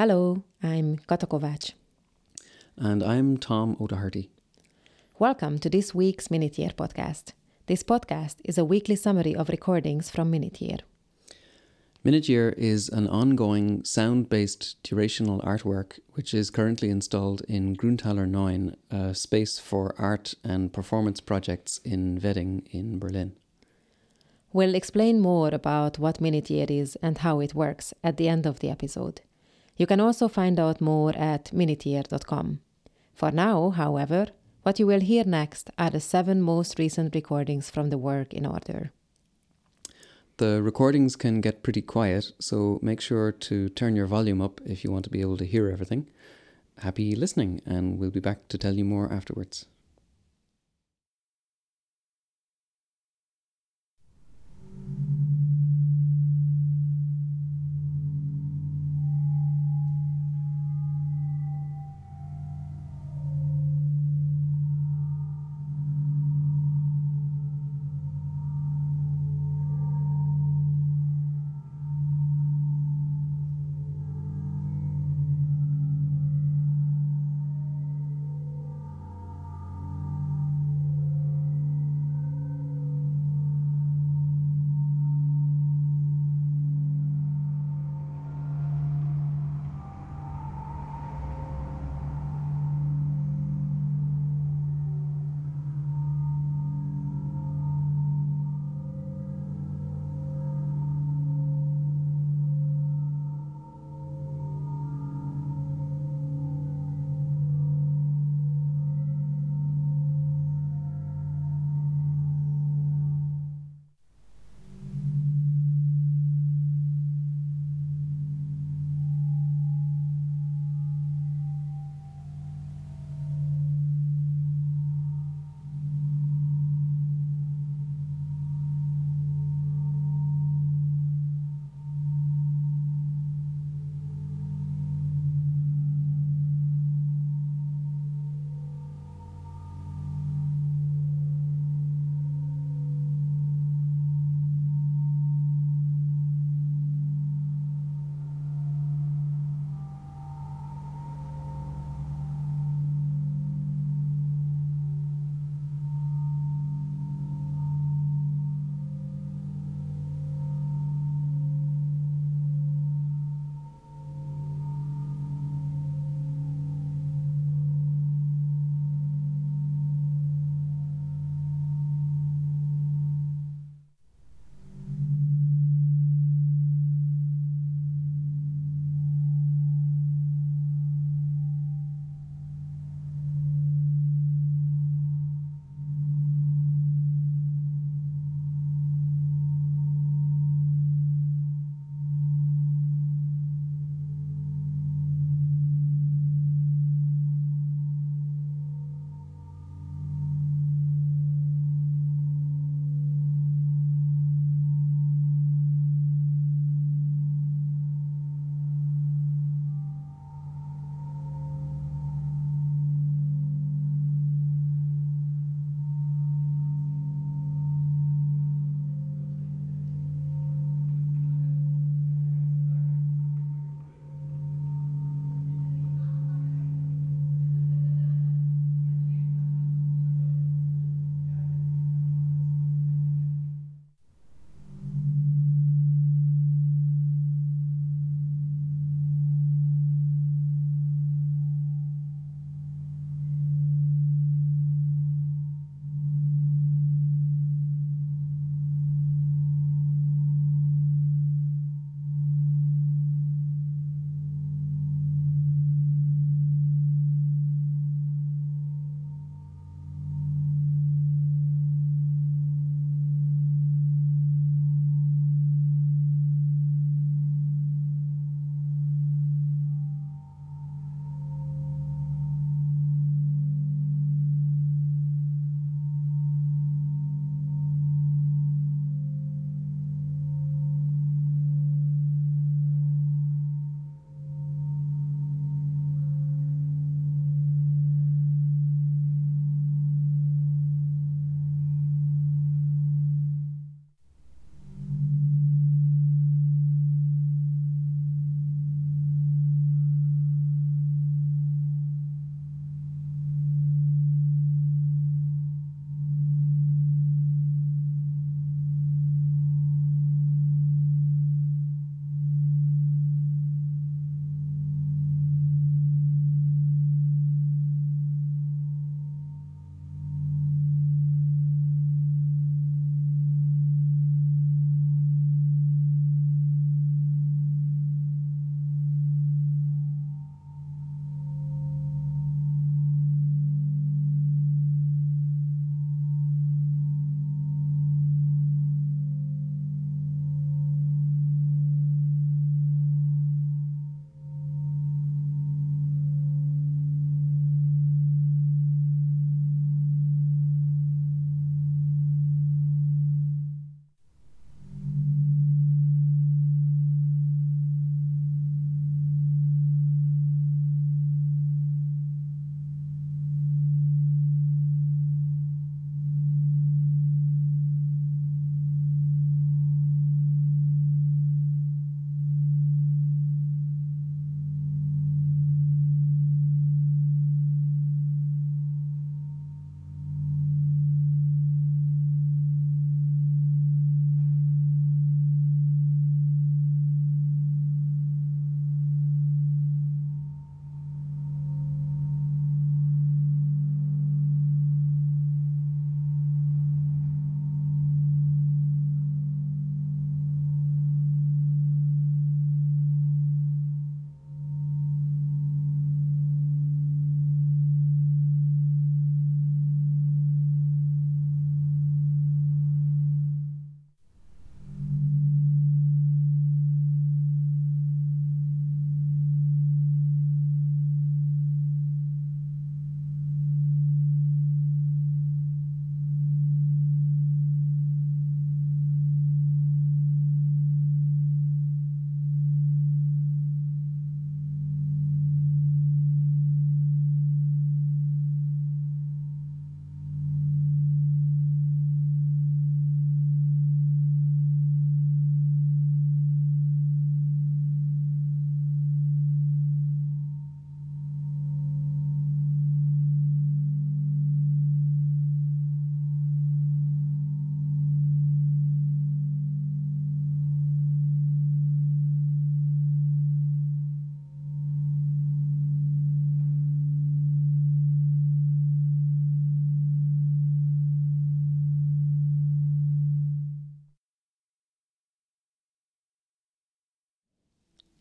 Hello, I'm Kata Kovács. And I'm Tom O'Doherty. Welcome to this week's Minute Year podcast. This podcast is a weekly summary of recordings from Minute Year. Minute Year is an ongoing sound based durational artwork which is currently installed in Grüntaler 9, a space for art and performance projects in Wedding in Berlin. We'll explain more about what Minute Year is and how it works at the end of the episode. You can also find out more at minuteyear.com. For now, however, what you will hear next are the seven most recent recordings from the work in order. The recordings can get pretty quiet, so make sure to turn your volume up if you want to be able to hear everything. Happy listening, and we'll be back to tell you more afterwards.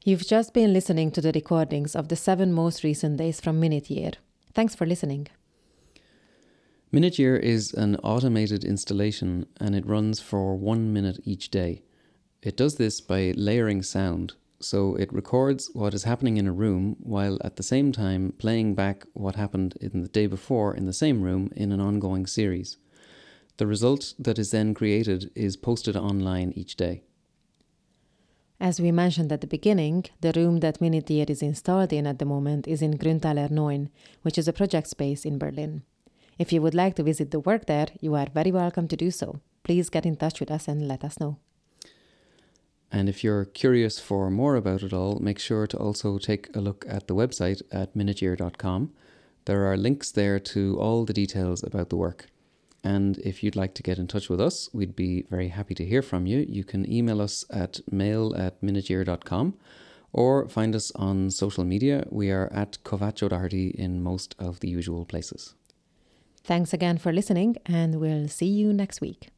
You've just been listening to the recordings of the seven most recent days from Minute Year. Thanks for listening. Minute Year is an automated installation and it runs for one minute each day. It does this by layering sound, so it records what is happening in a room while at the same time playing back what happened in the day before in the same room in an ongoing series. The result that is then created is posted online each day. As we mentioned at the beginning, the room that Minute Year is installed in at the moment is in Grüntaler 9, which is a project space in Berlin. If you would like to visit the work there, you are very welcome to do so. Please get in touch with us and let us know. And if you're curious for more about it all, make sure to also take a look at the website at minuteyear.com. There are links there to all the details about the work. And if you'd like to get in touch with us, we'd be very happy to hear from you. You can email us at mail at minuteyear.com or find us on social media. We are at Kovács O'Doherty in most of the usual places. Thanks again for listening, and we'll see you next week.